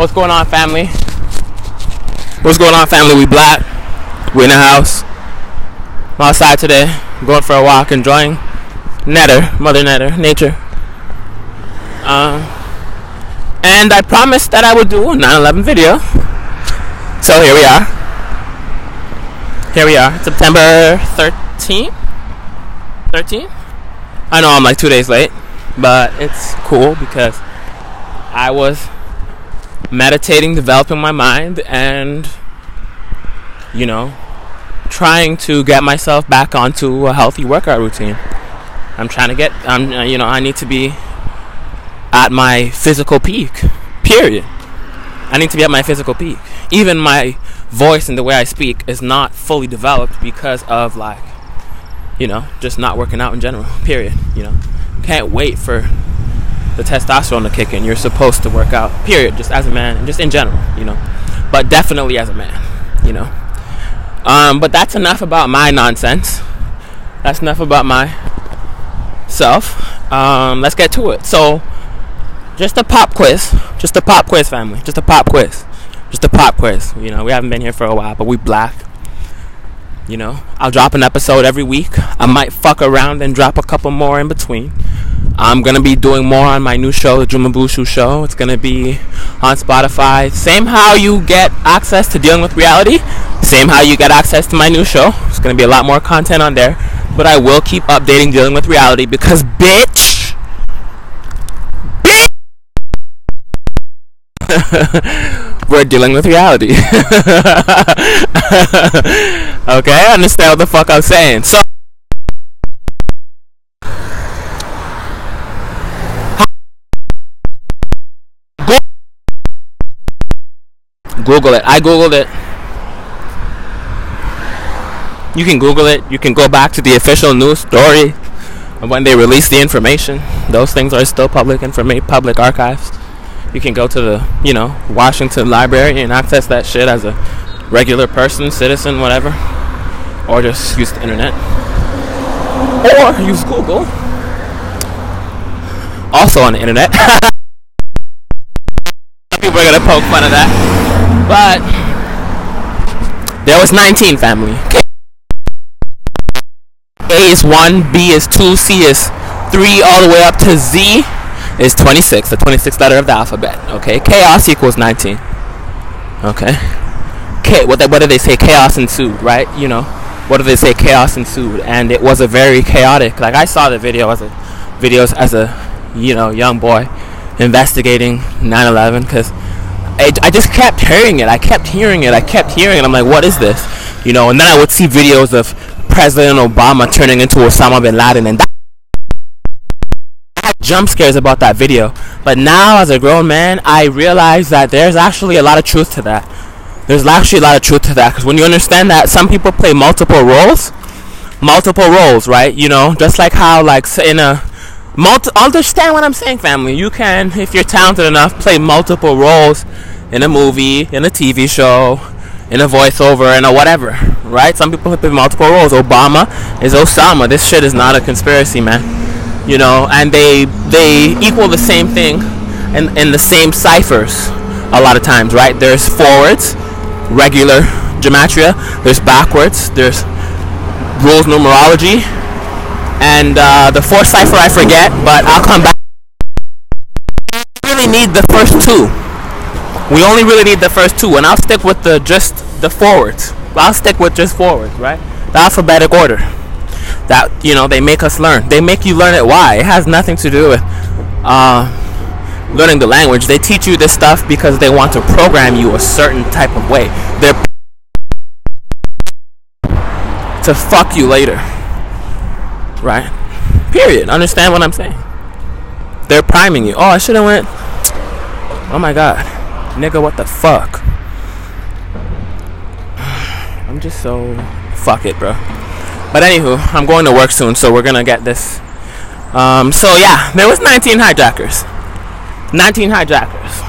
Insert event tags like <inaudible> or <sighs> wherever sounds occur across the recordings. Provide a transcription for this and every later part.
What's going on, family? What's going on, family? We black. We in the house. I'm outside today, I'm going for a walk, enjoying Netter, Mother Netter, nature. Uh, and I promised that I would do a 9/11 video. So here we are. Here we are, September 13th. 13th. I know I'm like two days late, but it's cool because I was meditating, developing my mind, and you know, trying to get myself back onto a healthy workout routine. I'm trying to get, I'm, uh, you know, I need to be at my physical peak. Period. I need to be at my physical peak. Even my voice and the way I speak is not fully developed because of like, you know, just not working out in general. <laughs> Period. You know, can't wait for the testosterone to kick in. You're supposed to work out, period, just as a man and just in general, you know. But definitely as a man, you know. Um, but that's enough about my nonsense. That's enough about my self. Um, let's get to it. So, just a pop quiz. Just a pop quiz, family. Just a pop quiz. Just a pop quiz. You know, we haven't been here for a while, but we black. You know, I'll drop an episode every week. I might fuck around and drop a couple more in between. I'm gonna be doing more on my new show, the Jumabushu Show. It's gonna be on Spotify. Same how you get access to dealing with reality. Same how you get access to my new show. It's gonna be a lot more content on there. But I will keep updating dealing with reality because bitch. bitch <laughs> we're dealing with reality. <laughs> okay, I understand what the fuck I'm saying. So Google it. I googled it. You can Google it. You can go back to the official news story when they released the information. Those things are still public information, public archives. You can go to the, you know, Washington Library and access that shit as a regular person, citizen, whatever. Or just use the internet. Or use Google. Also on the internet. <laughs> People are gonna poke fun of that. But there was 19 family. A is 1, B is 2, C is 3, all the way up to Z is 26, the 26th letter of the alphabet. Okay, chaos equals 19. Okay, What, they, what did they say? Chaos ensued, right? You know, what did they say? Chaos ensued, and it was a very chaotic. Like I saw the video as a videos as a you know young boy investigating 9/11 because I, I just kept hearing it. I kept hearing it. I kept hearing it. I'm like, what is this? You know, and then I would see videos of President Obama turning into Osama bin Laden, and that I had jump scares about that video. But now, as a grown man, I realize that there's actually a lot of truth to that. There's actually a lot of truth to that because when you understand that some people play multiple roles, multiple roles, right? You know, just like how, like, in a multi- understand what I'm saying, family. You can, if you're talented enough, play multiple roles in a movie, in a TV show, in a voiceover, in a whatever, right? Some people play multiple roles. Obama is Osama. This shit is not a conspiracy, man. You know, and they they equal the same thing in, in the same ciphers a lot of times, right? There's forwards, regular gematria. There's backwards. There's rules numerology. And uh, the fourth cipher I forget, but I'll come back. We really need the first two. We only really need the first two, and I'll stick with the just the forwards. I'll stick with just forwards, right? The alphabetic order. That you know they make us learn. They make you learn it. Why? It has nothing to do with uh, learning the language. They teach you this stuff because they want to program you a certain type of way. They're to fuck you later. Right? Period. Understand what I'm saying? They're priming you. Oh, I should have went. Oh my god. Nigga, what the fuck? <sighs> I'm just so fuck it, bro. But anywho, I'm going to work soon, so we're gonna get this. Um, so yeah, there was 19 hijackers. 19 hijackers.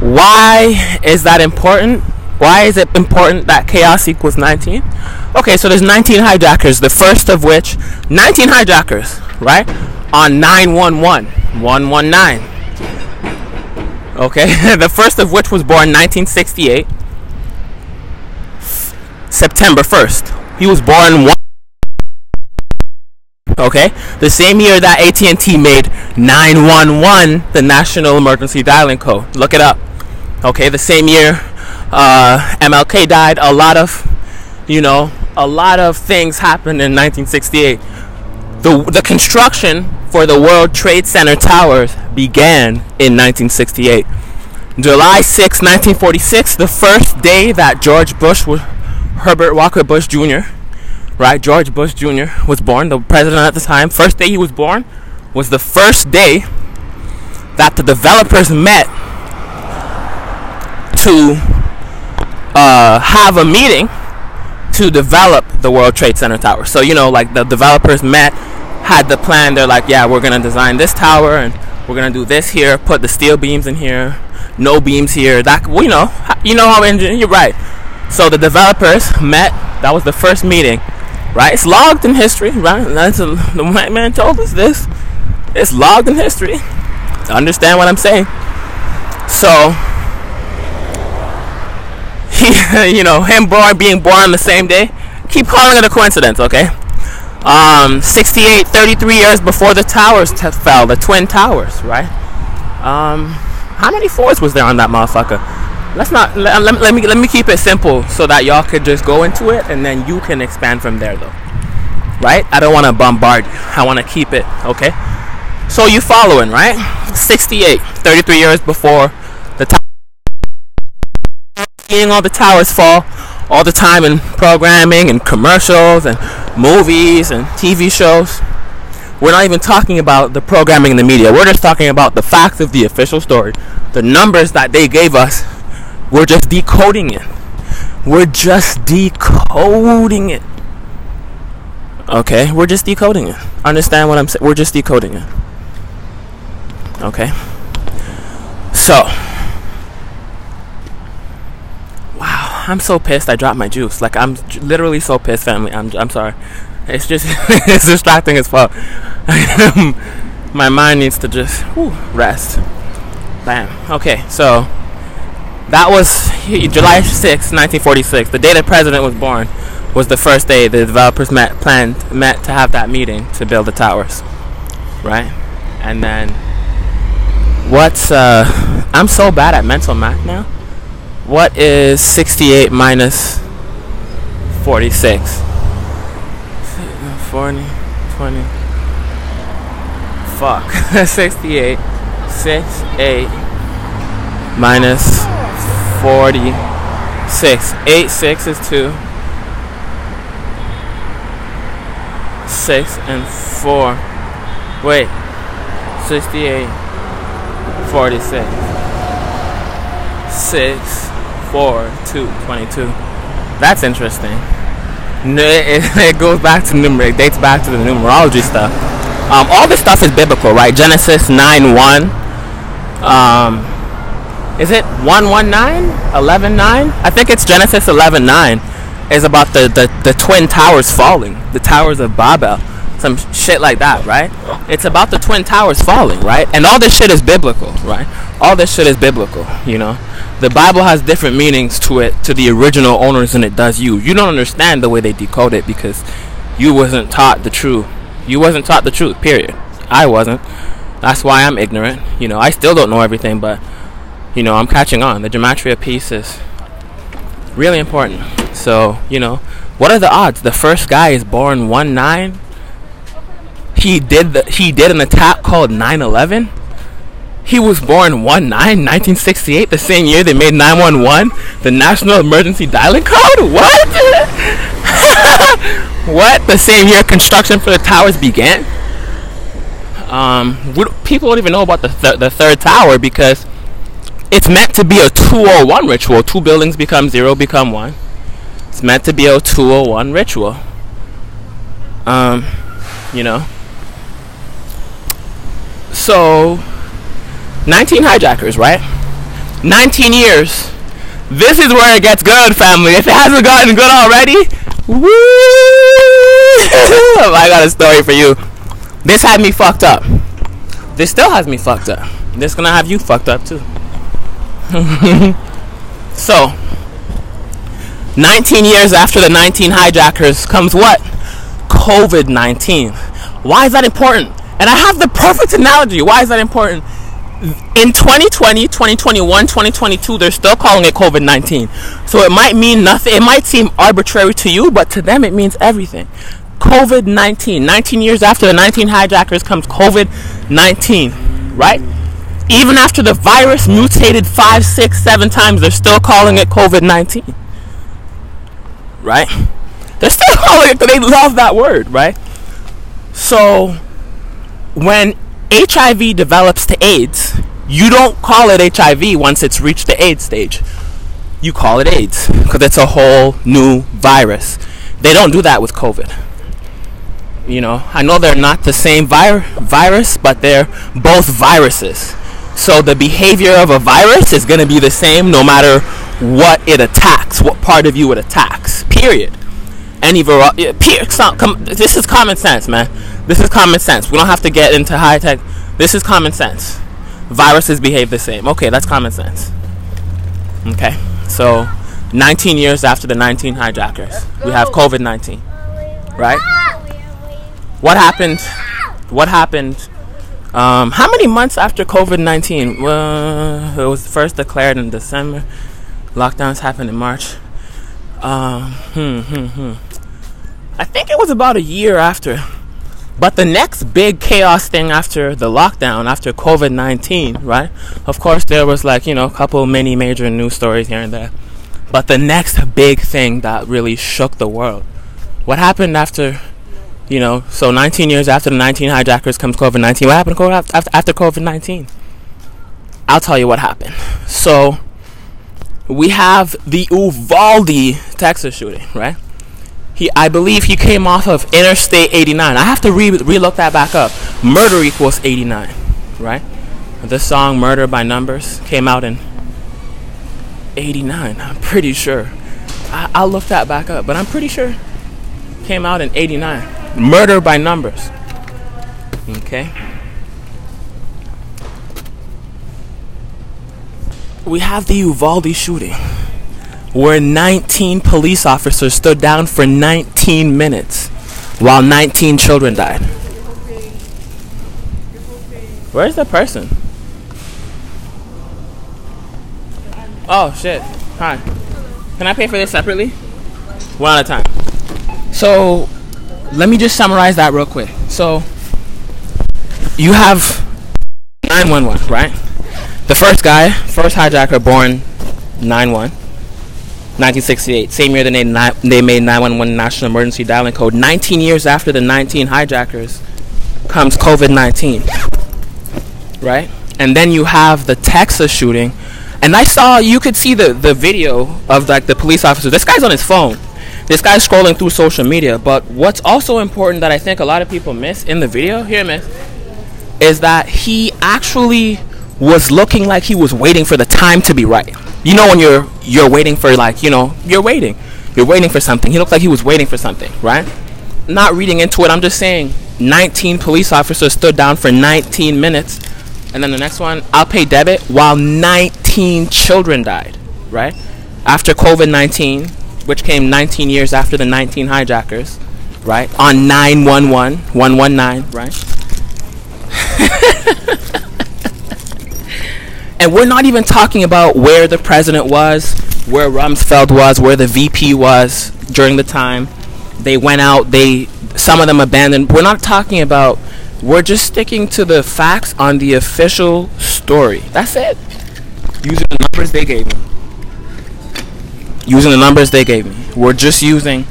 Why is that important? Why is it important that chaos equals 19? Okay, so there's 19 hijackers. The first of which, 19 hijackers, right? On 911, 119. Okay, <laughs> the first of which was born 1968, September 1st. He was born one. Okay, the same year that AT&T made 911 the national emergency dialing code. Look it up. Okay, the same year uh, MLK died. A lot of, you know, a lot of things happened in 1968. The the construction for the World Trade Center towers began in 1968. July 6, 1946, the first day that George Bush Herbert Walker Bush Jr. Right, George Bush Jr. was born, the president at the time. First day he was born was the first day that the developers met to uh, have a meeting to develop the World Trade Center tower. So you know, like the developers met, had the plan. They're like, yeah, we're gonna design this tower and we're gonna do this here. Put the steel beams in here, no beams here. That you know, you know how engineer. You're right. So the developers met. That was the first meeting, right? It's logged in history, right? That's a, the white man told us this. It's logged in history. Understand what I'm saying. So he, <laughs> you know, him born being born on the same day. Keep calling it a coincidence, okay? Um, 68, 33 years before the towers t- fell, the twin towers, right? Um, how many floors was there on that motherfucker? Let's not let, uh, let, let me let me keep it simple so that y'all could just go into it and then you can expand from there, though. Right? I don't want to bombard you. I want to keep it, okay? So you following, right? 68, 33 years before the tower seeing all the towers fall all the time in programming and commercials and movies and TV shows. We're not even talking about the programming in the media. We're just talking about the facts of the official story. The numbers that they gave us, we're just decoding it. We're just decoding it. Okay, we're just decoding it. Understand what I'm saying? We're just decoding it. Okay. So, wow, I'm so pissed. I dropped my juice. Like I'm literally so pissed, family. I'm I'm sorry. It's just <laughs> it's distracting as fuck. <laughs> my mind needs to just whew, rest. Bam. Okay, so that was July 6, 1946. The day the president was born was the first day the developers met planned met to have that meeting to build the towers. Right? And then what's uh I'm so bad at mental math now. What is 68 minus 46? 40, 20. Fuck. <laughs> 68. 6, 8 minus 46. 8, 6 is 2. 6 and 4. Wait. 68. 46. 6 4, 2, 22. That's interesting. It, <laughs> it, goes back to numer. It dates back to the numerology stuff. Um, all this stuff is biblical, right? Genesis 9 1. Um, is it 119? 11 9? I think it's Genesis 11 9. Is about the, the, the twin towers falling, the towers of Babel, some shit like that, right? It's about the twin towers falling, right? And all this shit is biblical, right? All this shit is biblical, you know? the Bible has different meanings to it to the original owners than it does you. You don't understand the way they decode it because you wasn't taught the truth. You wasn't taught the truth. Period. I wasn't. That's why I'm ignorant. You know, I still don't know everything, but you know, I'm catching on. The gematria piece is really important. So, you know, what are the odds? The first guy is born one nine. He did the he did an attack called 9/11 he was born 1 9 1968, the same year they made 911 the national emergency dialing code. What? <laughs> what? The same year construction for the towers began? Um, people don't even know about the, th- the third tower because it's meant to be a 201 ritual. Two buildings become zero, become one. It's meant to be a 201 ritual. Um, you know. So 19 hijackers, right? 19 years. This is where it gets good, family. If it hasn't gotten good already, woo! <laughs> I got a story for you. This had me fucked up. This still has me fucked up. This gonna have you fucked up too. <laughs> so, 19 years after the 19 hijackers comes what? COVID 19. Why is that important? And I have the perfect analogy. Why is that important? In 2020, 2021, 2022, they're still calling it COVID 19. So it might mean nothing. It might seem arbitrary to you, but to them it means everything. COVID 19. 19 years after the 19 hijackers comes COVID 19, right? Even after the virus mutated five, six, seven times, they're still calling it COVID 19. Right? They're still <laughs> calling it, because they love that word, right? So, when HIV develops to AIDS, you don't call it HIV once it's reached the AIDS stage. You call it AIDS because it's a whole new virus. They don't do that with COVID. You know, I know they're not the same vir- virus, but they're both viruses. So the behavior of a virus is going to be the same no matter what it attacks, what part of you it attacks. Period. Any var- com- this is common sense, man. This is common sense. We don't have to get into high tech. This is common sense. Viruses behave the same. Okay, that's common sense. Okay, so 19 years after the 19 hijackers, we have COVID 19. Right? What happened? What happened um, how many months after COVID 19? Well, it was first declared in December. Lockdowns happened in March. Um, hmm, hmm, hmm. I think it was about a year after. But the next big chaos thing after the lockdown, after COVID 19, right? Of course, there was like, you know, a couple many major news stories here and there. But the next big thing that really shook the world. What happened after you know, so 19 years after the 19 hijackers comes COVID 19. What happened after COVID 19? I'll tell you what happened. So, we have the Uvalde Texas shooting, right? He, I believe he came off of Interstate 89. I have to re look that back up. Murder equals 89, right? This song, Murder by Numbers, came out in 89. I'm pretty sure. I, I'll look that back up, but I'm pretty sure came out in 89 murder by numbers. Okay? We have the Uvalde shooting where 19 police officers stood down for 19 minutes while 19 children died. Where's the person? Oh shit. Hi. Can I pay for this separately? One at a time. So let me just summarize that real quick. So you have 911, right? The first guy, first hijacker, born 9-1, 1968. Same year they made, they made 911 national emergency dialing code. 19 years after the 19 hijackers comes COVID-19, right? And then you have the Texas shooting. And I saw, you could see the, the video of like the police officer. This guy's on his phone this guy's scrolling through social media. But what's also important that I think a lot of people miss in the video, here, miss, is that he actually was looking like he was waiting for the time to be right. You know when you're you're waiting for like, you know, you're waiting. You're waiting for something. He looked like he was waiting for something, right? Not reading into it, I'm just saying 19 police officers stood down for 19 minutes. And then the next one, I'll pay debit while 19 children died, right? After COVID 19, which came 19 years after the 19 hijackers, right? On 911, 119, right? <laughs> and we're not even talking about where the president was, where Rumsfeld was, where the VP was during the time. They went out, they some of them abandoned. We're not talking about we're just sticking to the facts on the official story. That's it. Using the numbers they gave me using the numbers they gave me. We're just using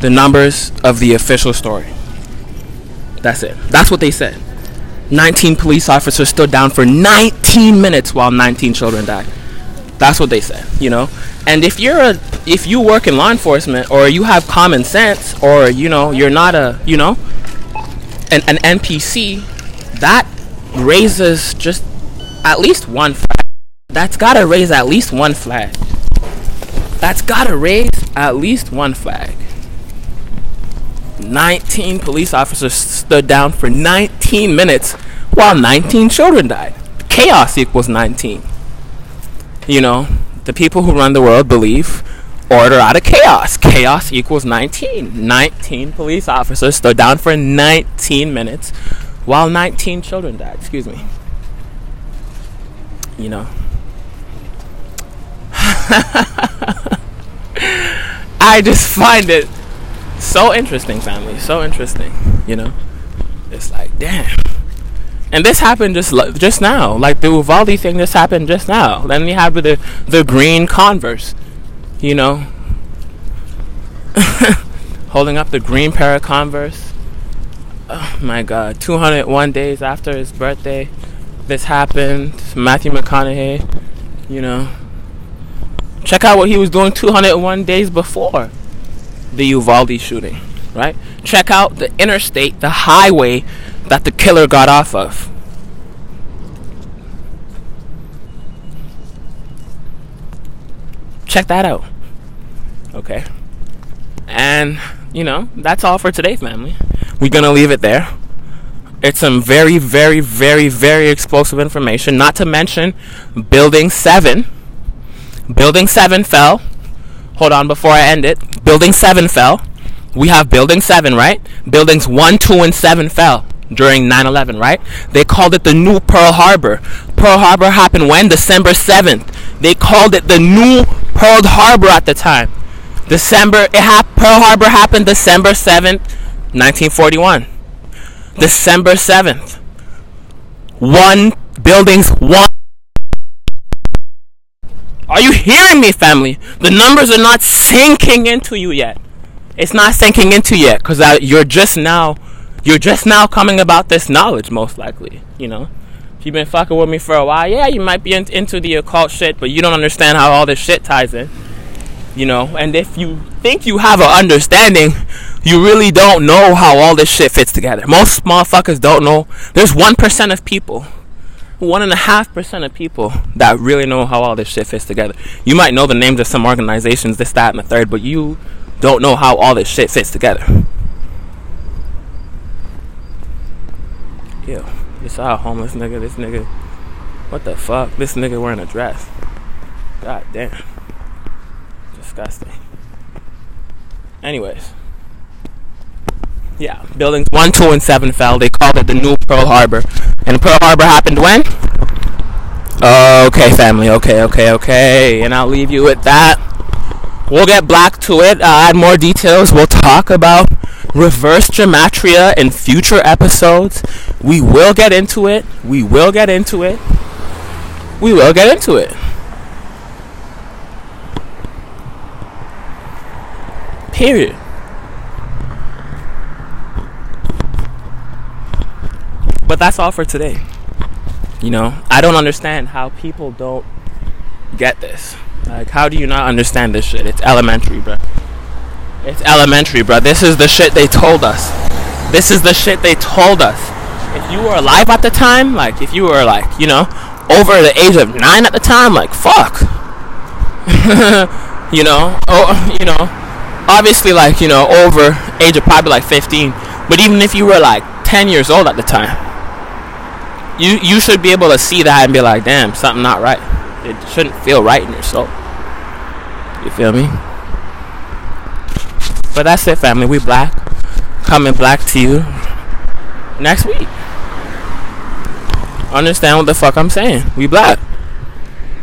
the numbers of the official story. That's it. That's what they said. 19 police officers stood down for 19 minutes while 19 children died. That's what they said, you know. And if you're a if you work in law enforcement or you have common sense or you know, you're not a, you know, an, an NPC, that raises just at least one flag. That's got to raise at least one flag that's gotta raise at least one flag. 19 police officers stood down for 19 minutes while 19 children died. Chaos equals 19. you know, the people who run the world believe order out of chaos. Chaos equals 19. 19 police officers stood down for 19 minutes while 19 children died. Excuse me. You know. <laughs> I just <laughs> find it so interesting, family. So interesting. You know. It's like, damn. And this happened just just now. Like the Uvalde thing just happened just now. Then we have the the green Converse. You know. <laughs> Holding up the green pair of Converse. Oh my god. 201 days after his birthday. This happened. Matthew McConaughey. You know. Check out what he was doing 201 days before the Uvalde shooting, right? Check out the interstate, the highway that the killer got off of. Check that out. Okay. And, you know, that's all for today, family. We're going to leave it there. It's some very, very, very, very explosive information. Not to mention Building 7. Building 7 fell. Hold on before I end it. Building 7 fell. We have Building 7, right? Buildings 1, 2, and 7 fell during 9/11, right? They called it the new Pearl Harbor. Pearl Harbor happened when December 7th. They called it the new Pearl Harbor at the time. December it ha- Pearl Harbor happened December 7th, 1941. December 7th. One buildings one Are you hearing me, family? The numbers are not sinking into you yet. It's not sinking into yet cuz uh, you're just now you're just now coming about this knowledge, most likely. You know, if you've been fucking with me for a while, yeah, you might be in, into the occult shit, but you don't understand how all this shit ties in. You know, and if you think you have an understanding, you really don't know how all this shit fits together. Most motherfuckers don't know. There's one percent of people, one and a half percent of people that really know how all this shit fits together. You might know the names of some organizations, this, that, and the third, but you don't know how all this shit fits together. Ew. You saw a homeless nigga, this nigga. What the fuck? This nigga wearing a dress. God damn. Disgusting. Anyways. Yeah, buildings 1, 2, and 7 fell. They called it the new Pearl Harbor. And Pearl Harbor happened when? Uh, okay, family. Okay, okay, okay. And I'll leave you with that. We'll get back to it. I'll add more details. We'll talk about reverse gematria in future episodes. We will get into it. We will get into it. We will get into it. Period. But that's all for today. You know, I don't understand how people don't get this. Like, how do you not understand this shit? It's elementary, bro. It's elementary, bro. This is the shit they told us. This is the shit they told us. If you were alive at the time, like if you were like, you know, over the age of nine at the time, like fuck. <laughs> you know, oh, you know, obviously like you know over age of probably like 15. But even if you were like 10 years old at the time, you you should be able to see that and be like, damn, something not right. It shouldn't feel right in your soul. You feel me? But that's it, family. We black. Coming black to you next week. Understand what the fuck I'm saying? We black.